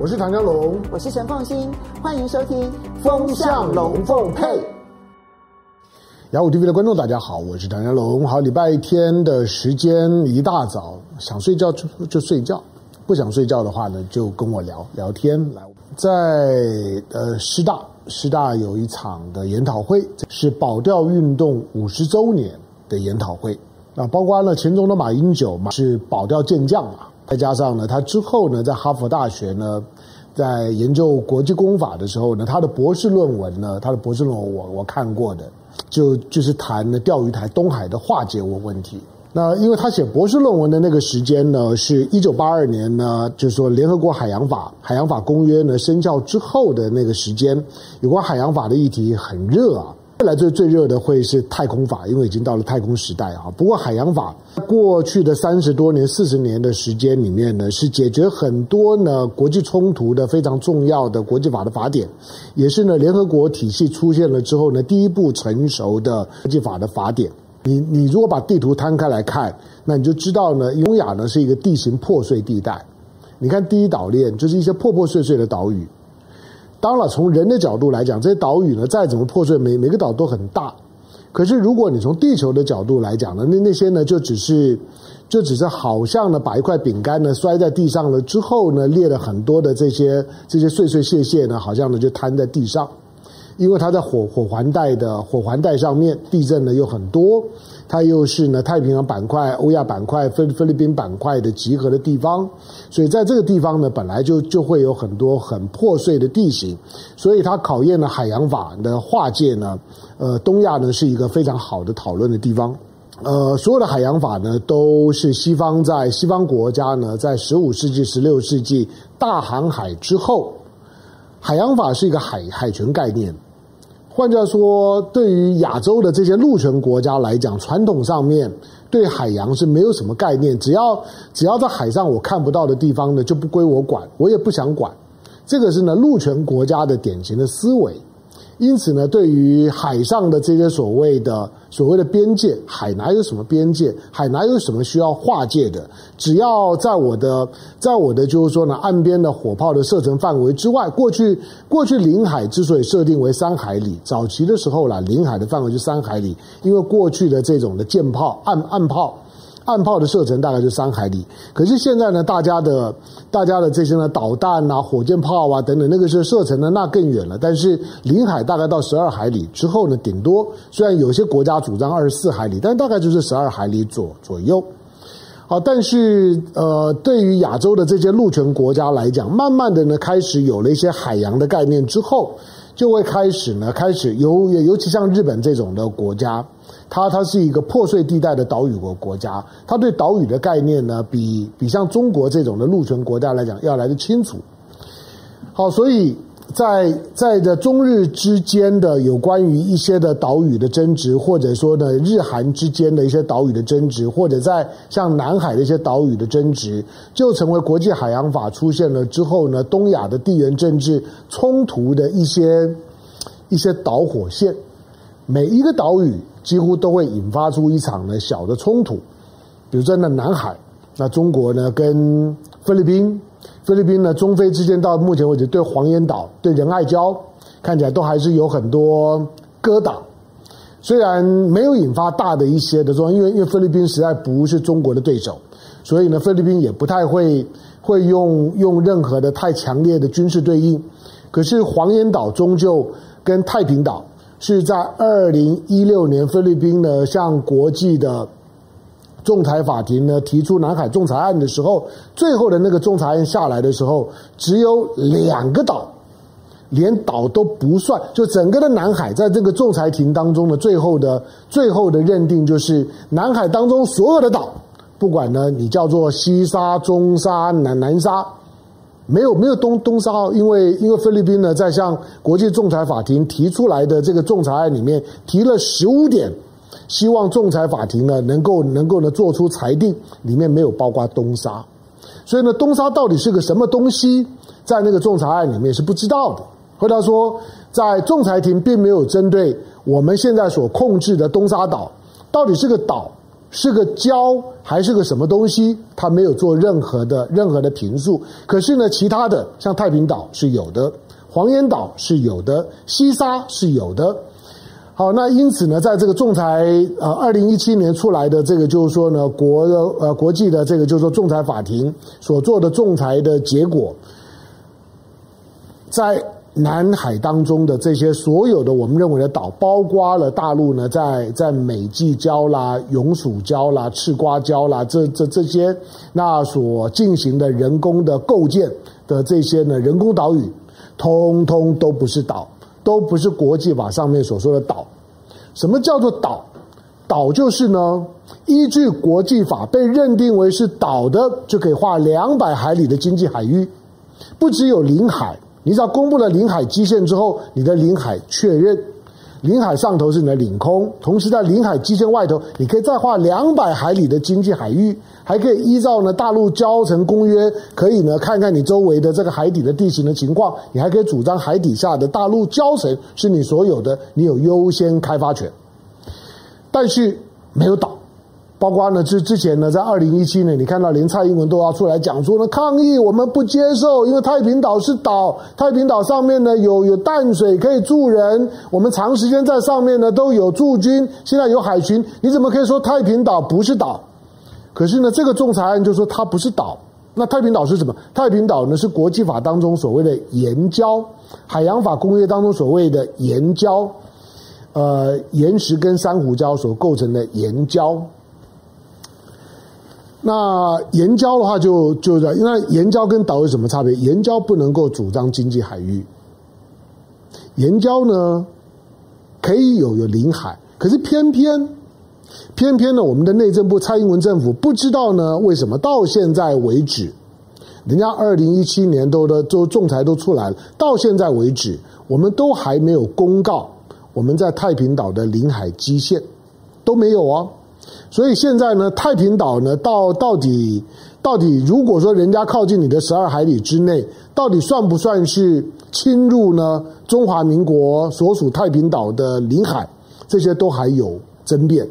我是唐江龙，我是陈凤新，欢迎收听《风向龙凤配》。雅虎 TV 的观众，大家好，我是唐江龙。好，礼拜天的时间一大早，想睡觉就就睡觉，不想睡觉的话呢，就跟我聊聊天。来，在呃师大，师大有一场的研讨会，是保钓运动五十周年的研讨会啊，包括了其中的马英九嘛，是保钓健将嘛。再加上呢，他之后呢，在哈佛大学呢，在研究国际公法的时候呢，他的博士论文呢，他的博士论文我我看过的，就就是谈的钓鱼台东海的化解问问题。那因为他写博士论文的那个时间呢，是一九八二年呢，就是说联合国海洋法海洋法公约呢生效之后的那个时间，有关海洋法的议题很热啊。未来最最热的会是太空法，因为已经到了太空时代啊。不过海洋法过去的三十多年、四十年的时间里面呢，是解决很多呢国际冲突的非常重要的国际法的法典，也是呢联合国体系出现了之后呢第一部成熟的国际法的法典。你你如果把地图摊开来看，那你就知道呢，东亚呢是一个地形破碎地带。你看第一岛链就是一些破破碎碎的岛屿。当然，从人的角度来讲，这些岛屿呢，再怎么破碎，每每个岛都很大。可是，如果你从地球的角度来讲呢，那那些呢，就只是，就只是好像呢，把一块饼干呢摔在地上了之后呢，裂了很多的这些这些碎碎屑屑呢，好像呢就摊在地上。因为它在火火环带的火环带上面，地震呢又很多，它又是呢太平洋板块、欧亚板块、菲菲律宾板块的集合的地方，所以在这个地方呢，本来就就会有很多很破碎的地形，所以它考验了海洋法的划界呢。呃，东亚呢是一个非常好的讨论的地方。呃，所有的海洋法呢，都是西方在西方国家呢，在十五世纪、十六世纪大航海之后，海洋法是一个海海权概念。换句话说，对于亚洲的这些陆权国家来讲，传统上面对海洋是没有什么概念。只要只要在海上我看不到的地方呢，就不归我管，我也不想管。这个是呢陆权国家的典型的思维。因此呢，对于海上的这些所谓的所谓的边界，海南有什么边界？海南有什么需要划界的？只要在我的，在我的就是说呢，岸边的火炮的射程范围之外，过去过去领海之所以设定为三海里，早期的时候啦，领海的范围是三海里，因为过去的这种的舰炮、岸岸炮。岸炮的射程大概就三海里，可是现在呢，大家的大家的这些呢导弹啊、火箭炮啊等等，那个是射程呢那更远了。但是领海大概到十二海里之后呢，顶多虽然有些国家主张二十四海里，但大概就是十二海里左左右。好，但是呃，对于亚洲的这些陆权国家来讲，慢慢的呢开始有了一些海洋的概念之后，就会开始呢开始尤尤其像日本这种的国家。它它是一个破碎地带的岛屿国国家，它对岛屿的概念呢，比比像中国这种的陆权国家来讲要来得清楚。好，所以在在这中日之间的有关于一些的岛屿的争执，或者说呢日韩之间的一些岛屿的争执，或者在像南海的一些岛屿的争执，就成为国际海洋法出现了之后呢，东亚的地缘政治冲突的一些一些导火线。每一个岛屿几乎都会引发出一场呢小的冲突，比如在那南海，那中国呢跟菲律宾，菲律宾呢中菲之间到目前为止对黄岩岛、对仁爱礁看起来都还是有很多疙瘩，虽然没有引发大的一些的说，因为因为菲律宾实在不是中国的对手，所以呢菲律宾也不太会会用用任何的太强烈的军事对应，可是黄岩岛终究跟太平岛。是在二零一六年，菲律宾呢向国际的仲裁法庭呢提出南海仲裁案的时候，最后的那个仲裁案下来的时候，只有两个岛，连岛都不算，就整个的南海在这个仲裁庭当中的最后的最后的认定就是南海当中所有的岛，不管呢你叫做西沙、中沙、南南沙。没有没有东东沙，因为因为菲律宾呢在向国际仲裁法庭提出来的这个仲裁案里面提了十五点，希望仲裁法庭呢能够能够呢做出裁定，里面没有包括东沙，所以呢东沙到底是个什么东西，在那个仲裁案里面是不知道的。回答说，在仲裁庭并没有针对我们现在所控制的东沙岛到底是个岛是个礁还是个什么东西？他没有做任何的任何的评述。可是呢，其他的像太平岛是有的，黄岩岛是有的，西沙是有的。好，那因此呢，在这个仲裁呃，二零一七年出来的这个就是说呢，国呃国际的这个就是说仲裁法庭所做的仲裁的结果，在。南海当中的这些所有的我们认为的岛，包括了大陆呢，在在美济礁啦、永暑礁啦、赤瓜礁啦，这这这些那所进行的人工的构建的这些呢人工岛屿，通通都不是岛，都不是国际法上面所说的岛。什么叫做岛？岛就是呢，依据国际法被认定为是岛的，就可以划两百海里的经济海域，不只有领海。你只要公布了领海基线之后，你的领海确认，领海上头是你的领空，同时在领海基线外头，你可以再划两百海里的经济海域，还可以依照呢大陆礁层公约，可以呢看看你周围的这个海底的地形的情况，你还可以主张海底下的大陆礁层是你所有的，你有优先开发权，但是没有岛。包括呢，之之前呢，在二零一七年，你看到连蔡英文都要出来讲说呢，抗议我们不接受，因为太平岛是岛，太平岛上面呢有有淡水可以住人，我们长时间在上面呢都有驻军，现在有海巡，你怎么可以说太平岛不是岛？可是呢，这个仲裁案就说它不是岛，那太平岛是什么？太平岛呢是国际法当中所谓的岩礁，海洋法公约当中所谓的岩礁，呃，岩石跟珊瑚礁所构成的岩礁。那岩礁的话就，就就在，因为岩礁跟岛有什么差别？岩礁不能够主张经济海域，岩礁呢可以有有领海，可是偏偏偏偏呢，我们的内政部蔡英文政府不知道呢为什么到现在为止，人家二零一七年都的都仲裁都出来了，到现在为止，我们都还没有公告我们在太平岛的领海基线都没有哦。所以现在呢，太平岛呢，到到底到底，如果说人家靠近你的十二海里之内，到底算不算是侵入呢？中华民国所属太平岛的领海，这些都还有争辩。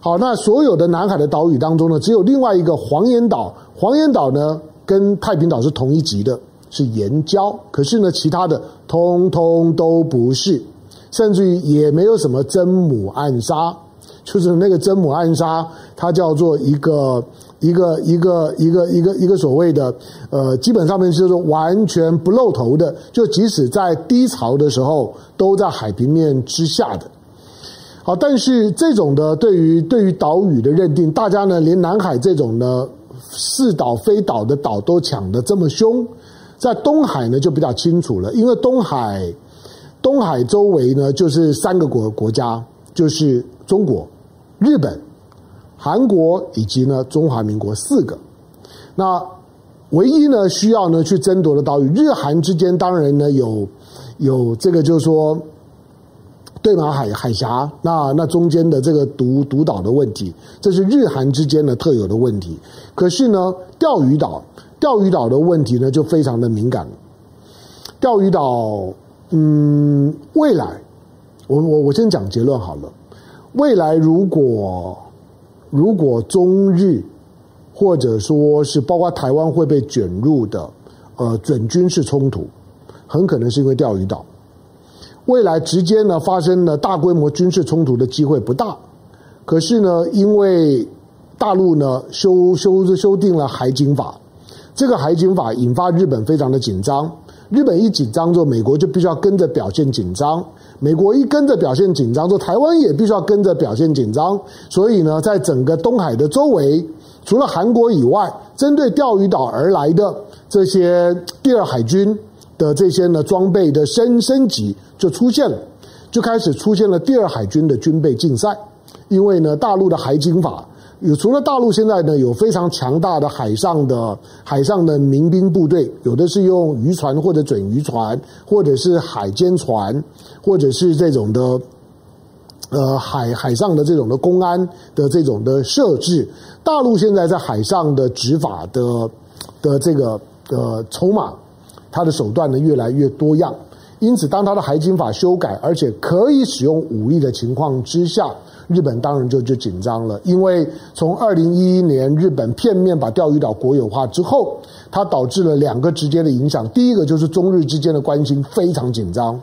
好，那所有的南海的岛屿当中呢，只有另外一个黄岩岛，黄岩岛呢跟太平岛是同一级的，是岩礁。可是呢，其他的通通都不是，甚至于也没有什么真母暗沙。就是那个真母暗沙，它叫做一个一个一个一个一个一个所谓的呃，基本上面就是完全不露头的，就即使在低潮的时候都在海平面之下的。好，但是这种的对于对于岛屿的认定，大家呢连南海这种呢似岛非岛的岛都抢得这么凶，在东海呢就比较清楚了，因为东海东海周围呢就是三个国国家，就是。中国、日本、韩国以及呢中华民国四个，那唯一呢需要呢去争夺的岛屿，日韩之间当然呢有有这个就是说对马海海峡，那那中间的这个独独岛的问题，这是日韩之间的特有的问题。可是呢钓鱼岛钓鱼岛的问题呢就非常的敏感。钓鱼岛，嗯，未来我我我先讲结论好了。未来如果如果中日或者说是包括台湾会被卷入的呃准军事冲突，很可能是因为钓鱼岛。未来直接呢发生了大规模军事冲突的机会不大，可是呢因为大陆呢修修修订了海警法，这个海警法引发日本非常的紧张，日本一紧张之后，美国就必须要跟着表现紧张。美国一跟着表现紧张，说台湾也必须要跟着表现紧张，所以呢，在整个东海的周围，除了韩国以外，针对钓鱼岛而来的这些第二海军的这些呢装备的升升级就出现了，就开始出现了第二海军的军备竞赛，因为呢，大陆的海警法。有除了大陆现在呢有非常强大的海上的海上的民兵部队，有的是用渔船或者准渔船，或者是海监船，或者是这种的呃海海上的这种的公安的这种的设置。大陆现在在海上的执法的的这个的筹码，它的手段呢越来越多样。因此，当他的海警法修改，而且可以使用武力的情况之下，日本当然就就紧张了。因为从二零一一年日本片面把钓鱼岛国有化之后，它导致了两个直接的影响。第一个就是中日之间的关系非常紧张，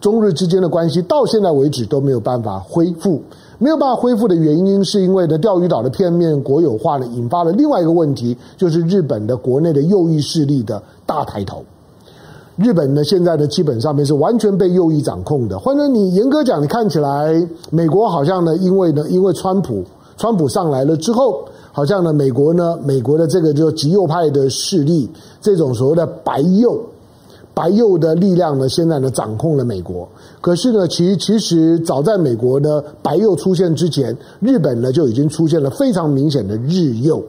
中日之间的关系到现在为止都没有办法恢复。没有办法恢复的原因，是因为呢钓鱼岛的片面国有化呢，引发了另外一个问题，就是日本的国内的右翼势力的大抬头。日本呢，现在呢，基本上面是完全被右翼掌控的。或者你严格讲，你看起来美国好像呢，因为呢，因为川普，川普上来了之后，好像呢，美国呢，美国的这个就极右派的势力，这种所谓的白右，白右的力量呢，现在呢，掌控了美国。可是呢，其其实早在美国呢，白右出现之前，日本呢，就已经出现了非常明显的日右。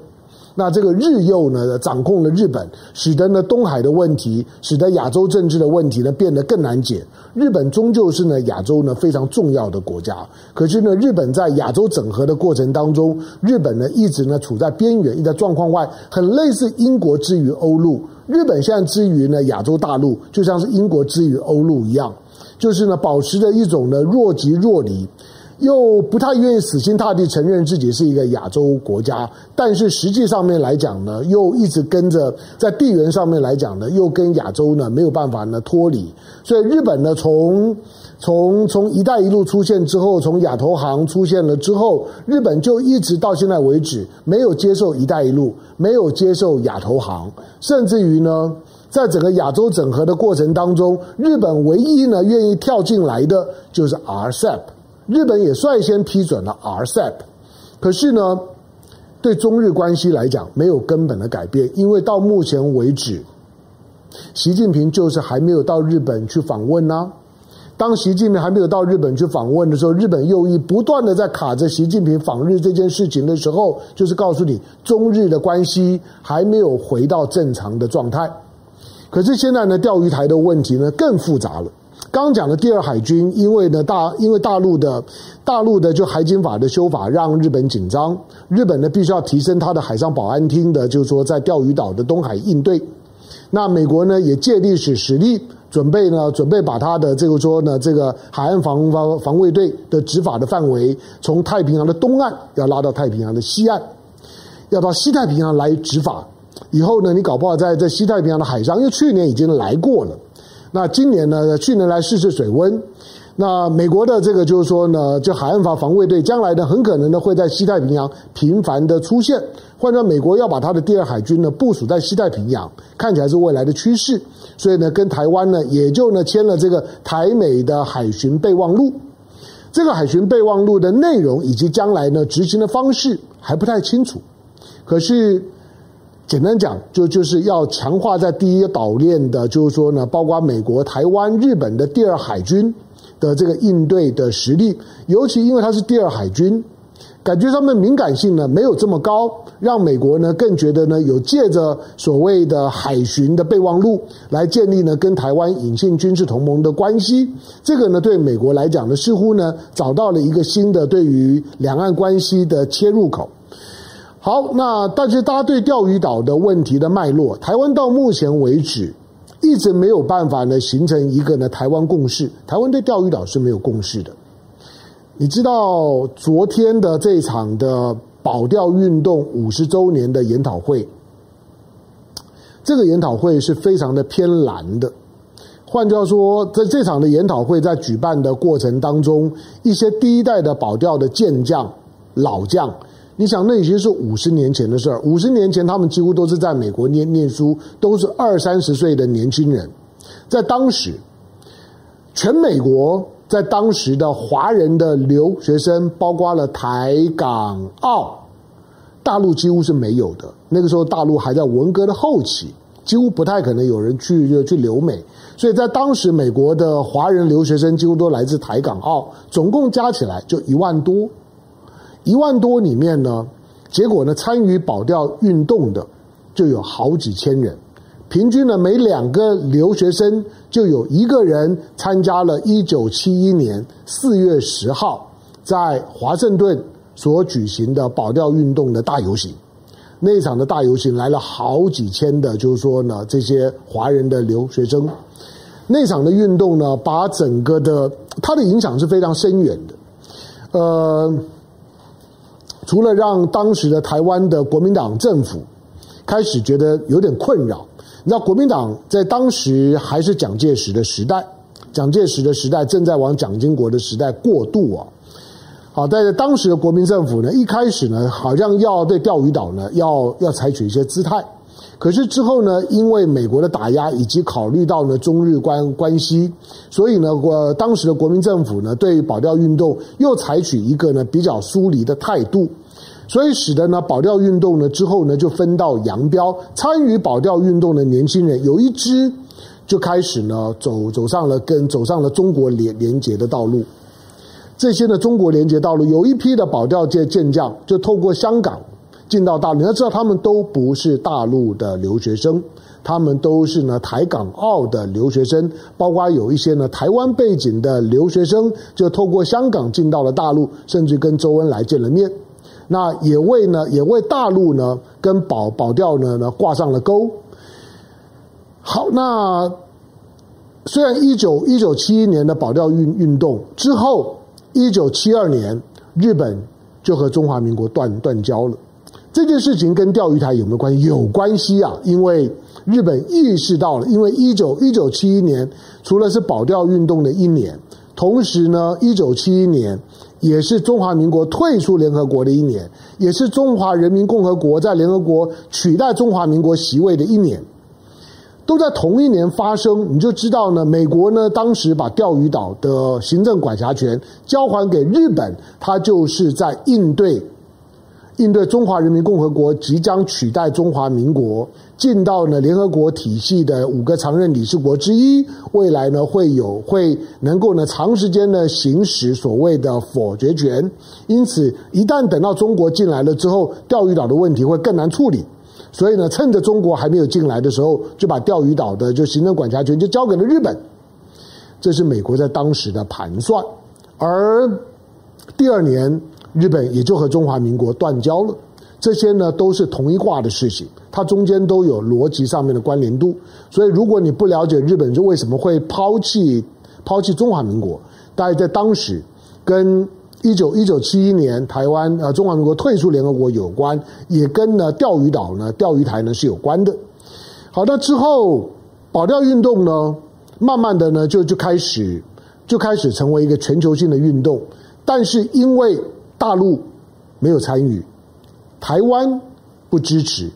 那这个日右呢，掌控了日本，使得呢东海的问题，使得亚洲政治的问题呢变得更难解。日本终究是呢亚洲呢非常重要的国家，可是呢日本在亚洲整合的过程当中，日本呢一直呢处在边缘，一直在状况外，很类似英国之于欧陆。日本现在之于呢亚洲大陆，就像是英国之于欧陆一样，就是呢保持着一种呢若即若离。又不太愿意死心塌地承认自己是一个亚洲国家，但是实际上面来讲呢，又一直跟着在地缘上面来讲呢，又跟亚洲呢没有办法呢脱离。所以日本呢，从从从“一带一路”出现之后，从亚投行出现了之后，日本就一直到现在为止没有接受“一带一路”，没有接受亚投行，甚至于呢，在整个亚洲整合的过程当中，日本唯一呢愿意跳进来的就是 RCEP。日本也率先批准了 RCEP，可是呢，对中日关系来讲没有根本的改变，因为到目前为止，习近平就是还没有到日本去访问呢、当习近平还没有到日本去访问的时候，日本右翼不断的在卡着习近平访日这件事情的时候，就是告诉你中日的关系还没有回到正常的状态。可是现在呢，钓鱼台的问题呢更复杂了。刚讲的第二海军，因为呢大因为大陆的大陆的就海警法的修法让日本紧张，日本呢必须要提升它的海上保安厅的，就是说在钓鱼岛的东海应对。那美国呢也借历史实力，准备呢准备把它的这个说呢这个海岸防防防卫队的执法的范围从太平洋的东岸要拉到太平洋的西岸，要到西太平洋来执法。以后呢你搞不好在在西太平洋的海上，因为去年已经来过了。那今年呢？去年来试试水温。那美国的这个就是说呢，就海岸防防卫队将来呢，很可能呢会在西太平洋频繁的出现。换成美国要把它的第二海军呢部署在西太平洋，看起来是未来的趋势。所以呢，跟台湾呢也就呢签了这个台美的海巡备忘录。这个海巡备忘录的内容以及将来呢执行的方式还不太清楚。可是。简单讲，就就是要强化在第一岛链的，就是说呢，包括美国、台湾、日本的第二海军的这个应对的实力，尤其因为它是第二海军，感觉上面敏感性呢没有这么高，让美国呢更觉得呢有借着所谓的海巡的备忘录来建立呢跟台湾隐性军事同盟的关系，这个呢对美国来讲呢似乎呢找到了一个新的对于两岸关系的切入口。好，那但是大家对钓鱼岛的问题的脉络，台湾到目前为止一直没有办法呢形成一个呢台湾共识。台湾对钓鱼岛是没有共识的。你知道昨天的这场的保钓运动五十周年的研讨会，这个研讨会是非常的偏蓝的。换句话说，在这场的研讨会在举办的过程当中，一些第一代的保钓的健将、老将。你想，那已经是五十年前的事儿。五十年前，他们几乎都是在美国念念书，都是二三十岁的年轻人。在当时，全美国在当时的华人的留学生，包括了台港澳，大陆几乎是没有的。那个时候，大陆还在文革的后期，几乎不太可能有人去去留美。所以在当时，美国的华人留学生几乎都来自台港澳，总共加起来就一万多。一万多里面呢，结果呢，参与保钓运动的就有好几千人，平均呢，每两个留学生就有一个人参加了一九七一年四月十号在华盛顿所举行的保钓运动的大游行。那一场的大游行来了好几千的，就是说呢，这些华人的留学生。那场的运动呢，把整个的它的影响是非常深远的。呃，除了让当时的台湾的国民党政府开始觉得有点困扰，你知道国民党在当时还是蒋介石的时代，蒋介石的时代正在往蒋经国的时代过渡啊。好，在当时的国民政府呢，一开始呢，好像要对钓鱼岛呢，要要采取一些姿态。可是之后呢，因为美国的打压以及考虑到呢中日关关系，所以呢，我当时的国民政府呢，对保钓运动又采取一个呢比较疏离的态度，所以使得呢保钓运动呢之后呢就分道扬镳，参与保钓运动的年轻人有一支就开始呢走走上了跟走上了中国联联结的道路，这些呢中国联结道路有一批的保钓界健将就透过香港。进到大陆，你要知道，他们都不是大陆的留学生，他们都是呢台港澳的留学生，包括有一些呢台湾背景的留学生，就透过香港进到了大陆，甚至跟周恩来见了面，那也为呢也为大陆呢跟保保钓呢呢挂上了钩。好，那虽然一九一九七一年的保钓运运动之后，一九七二年日本就和中华民国断断交了。这件事情跟钓鱼台有没有关系？有关系啊！因为日本意识到了，因为一九一九七一年除了是保钓运动的一年，同时呢，一九七一年也是中华民国退出联合国的一年，也是中华人民共和国在联合国取代中华民国席位的一年，都在同一年发生。你就知道呢，美国呢当时把钓鱼岛的行政管辖权交还给日本，它就是在应对。应对中华人民共和国即将取代中华民国进到呢联合国体系的五个常任理事国之一，未来呢会有会能够呢长时间呢行使所谓的否决权。因此，一旦等到中国进来了之后，钓鱼岛的问题会更难处理。所以呢，趁着中国还没有进来的时候，就把钓鱼岛的就行政管辖权就交给了日本。这是美国在当时的盘算。而第二年。日本也就和中华民国断交了，这些呢都是同一挂的事情，它中间都有逻辑上面的关联度。所以，如果你不了解日本就为什么会抛弃抛弃中华民国，大概在当时跟一九一九七一年台湾呃中华民国退出联合国有关，也跟呢钓鱼岛呢钓鱼台呢是有关的。好，那之后保钓运动呢，慢慢的呢就就开始就开始成为一个全球性的运动，但是因为大陆没有参与，台湾不支持，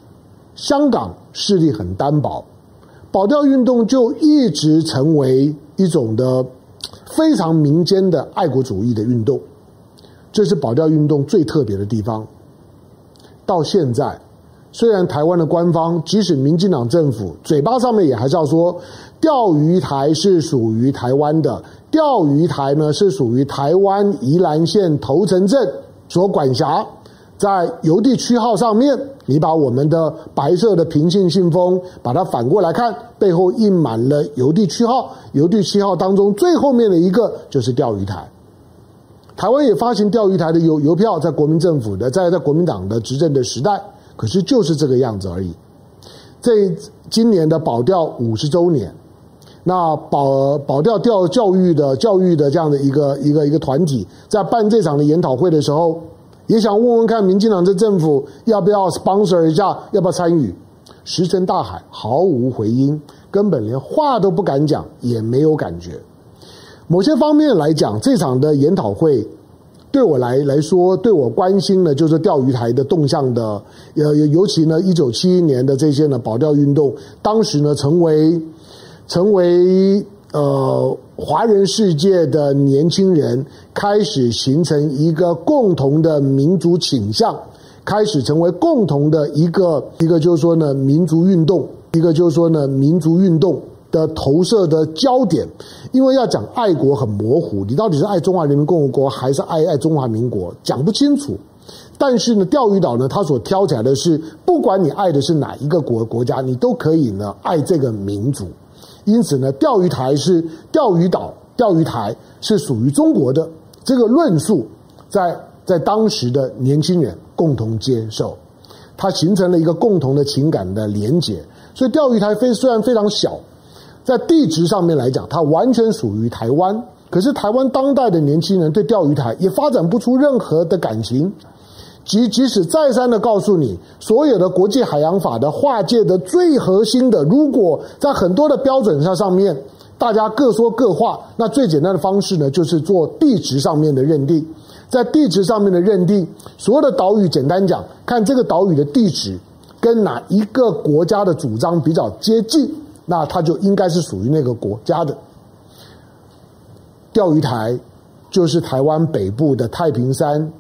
香港势力很单薄，保钓运动就一直成为一种的非常民间的爱国主义的运动，这是保钓运动最特别的地方。到现在，虽然台湾的官方，即使民进党政府嘴巴上面也还是要说，钓鱼台是属于台湾的。钓鱼台呢是属于台湾宜兰县头城镇所管辖，在邮递区号上面，你把我们的白色的平信信封把它反过来看，背后印满了邮递区号，邮递区号当中最后面的一个就是钓鱼台。台湾也发行钓鱼台的邮邮票，在国民政府的在在国民党的执政的时代，可是就是这个样子而已。这今年的保钓五十周年。那保保钓钓教育的教育的这样的一个一个一个团体，在办这场的研讨会的时候，也想问问看民进党这政府要不要 sponsor 一下，要不要参与？石沉大海，毫无回音，根本连话都不敢讲，也没有感觉。某些方面来讲，这场的研讨会对我来来说，对我关心的就是钓鱼台的动向的，呃，尤其呢，一九七一年的这些呢保钓运动，当时呢成为。成为呃华人世界的年轻人开始形成一个共同的民族倾向，开始成为共同的一个一个就是说呢民族运动，一个就是说呢民族运动的投射的焦点。因为要讲爱国很模糊，你到底是爱中华人民共和国还是爱爱中华民国，讲不清楚。但是呢，钓鱼岛呢，它所挑起来的是，不管你爱的是哪一个国国家，你都可以呢爱这个民族。因此呢，钓鱼台是钓鱼岛，钓鱼台是属于中国的这个论述在，在当时的年轻人共同接受，它形成了一个共同的情感的连结。所以钓鱼台非虽然非常小，在地质上面来讲，它完全属于台湾。可是台湾当代的年轻人对钓鱼台也发展不出任何的感情。即即使再三的告诉你，所有的国际海洋法的划界的最核心的，如果在很多的标准上上面，大家各说各话，那最简单的方式呢，就是做地质上面的认定。在地质上面的认定，所有的岛屿，简单讲，看这个岛屿的地质跟哪一个国家的主张比较接近，那它就应该是属于那个国家的。钓鱼台就是台湾北部的太平山。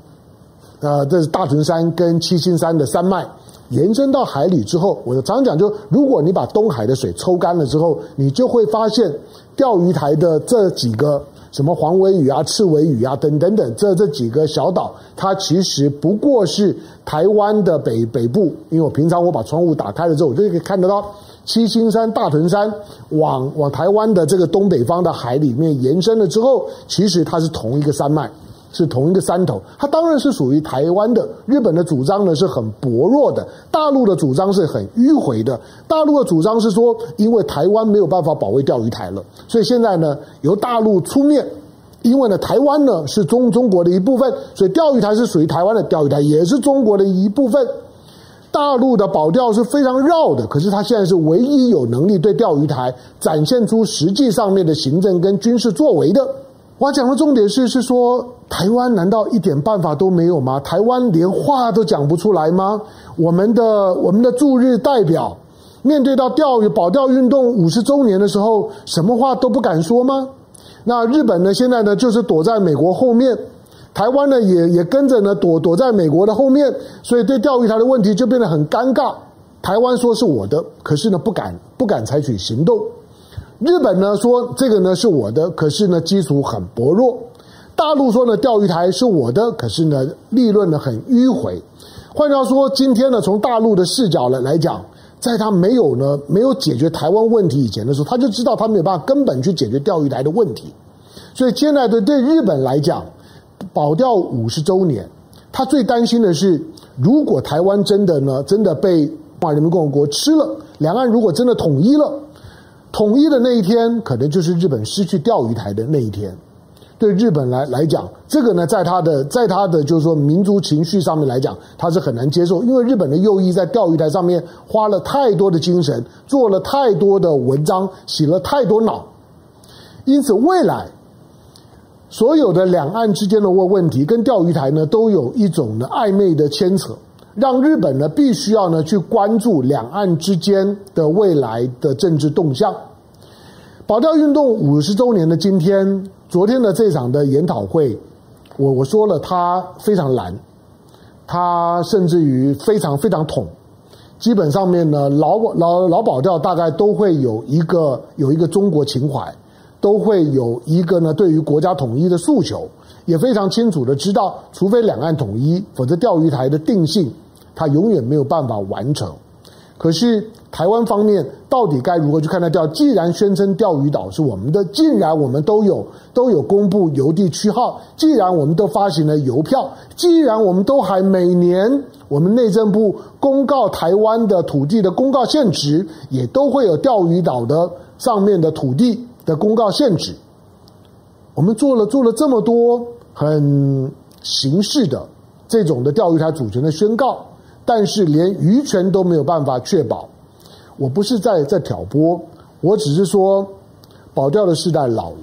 呃，这是大屯山跟七星山的山脉延伸到海里之后，我常讲，就如果你把东海的水抽干了之后，你就会发现钓鱼台的这几个什么黄尾屿啊、赤尾屿啊等等等这这几个小岛，它其实不过是台湾的北北部。因为我平常我把窗户打开了之后，我就可以看得到七星山、大屯山往往台湾的这个东北方的海里面延伸了之后，其实它是同一个山脉。是同一个山头，它当然是属于台湾的。日本的主张呢是很薄弱的，大陆的主张是很迂回的。大陆的主张是说，因为台湾没有办法保卫钓鱼台了，所以现在呢由大陆出面，因为呢台湾呢是中中国的一部分，所以钓鱼台是属于台湾的，钓鱼台也是中国的一部分。大陆的保钓是非常绕的，可是他现在是唯一有能力对钓鱼台展现出实际上面的行政跟军事作为的。我讲的重点是，是说台湾难道一点办法都没有吗？台湾连话都讲不出来吗？我们的我们的驻日代表面对到钓鱼保钓运动五十周年的时候，什么话都不敢说吗？那日本呢？现在呢，就是躲在美国后面，台湾呢也也跟着呢躲躲在美国的后面，所以对钓鱼台的问题就变得很尴尬。台湾说是我的，可是呢不敢不敢采取行动。日本呢说这个呢是我的，可是呢基础很薄弱。大陆说呢钓鱼台是我的，可是呢立论呢很迂回。换句话说，今天呢从大陆的视角来来讲，在他没有呢没有解决台湾问题以前的时候，他就知道他没有办法根本去解决钓鱼台的问题。所以现在的对日本来讲，保钓五十周年，他最担心的是，如果台湾真的呢真的被中华人民共和国吃了，两岸如果真的统一了。统一的那一天，可能就是日本失去钓鱼台的那一天。对日本来来讲，这个呢，在他的在他的就是说民族情绪上面来讲，他是很难接受，因为日本的右翼在钓鱼台上面花了太多的精神，做了太多的文章，洗了太多脑。因此，未来所有的两岸之间的问问题，跟钓鱼台呢，都有一种呢暧昧的牵扯。让日本呢必须要呢去关注两岸之间的未来的政治动向。保钓运动五十周年的今天，昨天的这场的研讨会，我我说了，它非常蓝，它甚至于非常非常统。基本上面呢，老老老保钓大概都会有一个有一个中国情怀，都会有一个呢对于国家统一的诉求，也非常清楚的知道，除非两岸统一，否则钓鱼台的定性。他永远没有办法完成。可是台湾方面到底该如何去看待钓？既然宣称钓鱼岛是我们的，既然我们都有都有公布邮递区号，既然我们都发行了邮票，既然我们都还每年我们内政部公告台湾的土地的公告限值，也都会有钓鱼岛的上面的土地的公告限值。我们做了做了这么多很形式的这种的钓鱼台主权的宣告。但是连渔权都没有办法确保，我不是在在挑拨，我只是说保钓的世代老了，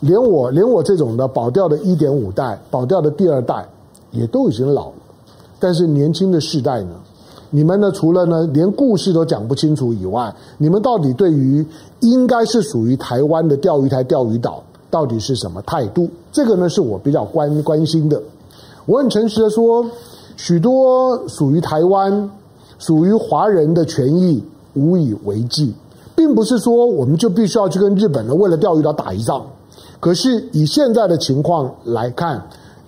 连我连我这种的保钓的一点五代、保钓的第二代也都已经老了。但是年轻的世代呢？你们呢？除了呢连故事都讲不清楚以外，你们到底对于应该是属于台湾的钓鱼台、钓鱼岛到底是什么态度？这个呢是我比较关关心的。我很诚实的说。许多属于台湾、属于华人的权益无以为继，并不是说我们就必须要去跟日本人为了钓鱼岛打一仗。可是以现在的情况来看，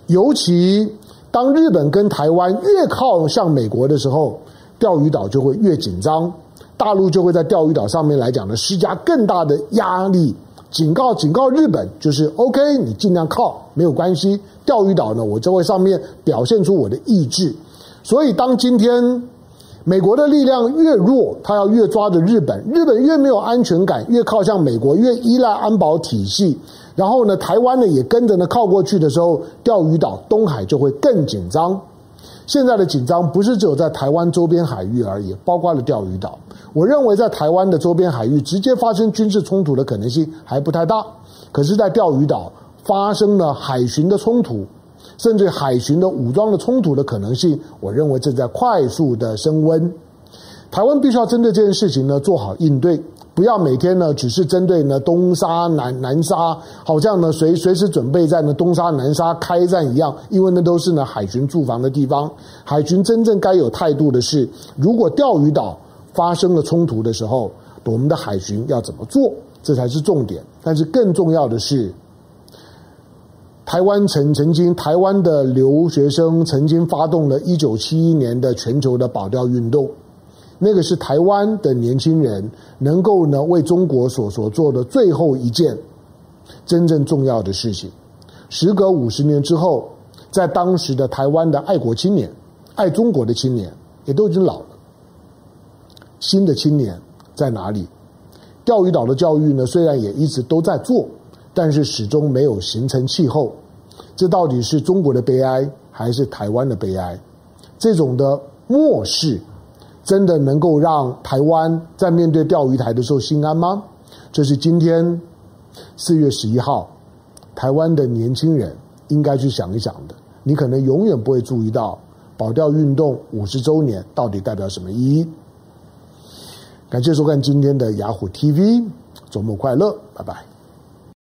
尤其当日本跟台湾越靠向美国的时候，钓鱼岛就会越紧张，大陆就会在钓鱼岛上面来讲呢施加更大的压力。警告，警告日本，就是 OK，你尽量靠，没有关系。钓鱼岛呢，我就会上面表现出我的意志。所以，当今天美国的力量越弱，他要越抓着日本；日本越没有安全感，越靠向美国，越依赖安保体系。然后呢，台湾呢也跟着呢靠过去的时候，钓鱼岛、东海就会更紧张。现在的紧张不是只有在台湾周边海域而已，包括了钓鱼岛。我认为在台湾的周边海域直接发生军事冲突的可能性还不太大，可是，在钓鱼岛发生了海巡的冲突。甚至海巡的武装的冲突的可能性，我认为正在快速的升温。台湾必须要针对这件事情呢做好应对，不要每天呢只是针对呢东沙南南沙，好像呢随随时准备在呢东沙南沙开战一样，因为那都是呢海巡驻防的地方。海巡真正该有态度的是，如果钓鱼岛发生了冲突的时候，我们的海巡要怎么做，这才是重点。但是更重要的是。台湾曾曾经，台湾的留学生曾经发动了一九七一年的全球的保钓运动，那个是台湾的年轻人能够呢为中国所所做的最后一件真正重要的事情。时隔五十年之后，在当时的台湾的爱国青年、爱中国的青年也都已经老了，新的青年在哪里？钓鱼岛的教育呢，虽然也一直都在做。但是始终没有形成气候，这到底是中国的悲哀，还是台湾的悲哀？这种的漠视，真的能够让台湾在面对钓鱼台的时候心安吗？这是今天四月十一号，台湾的年轻人应该去想一想的。你可能永远不会注意到保钓运动五十周年到底代表什么意义。感谢收看今天的雅虎 TV，周末快乐，拜拜。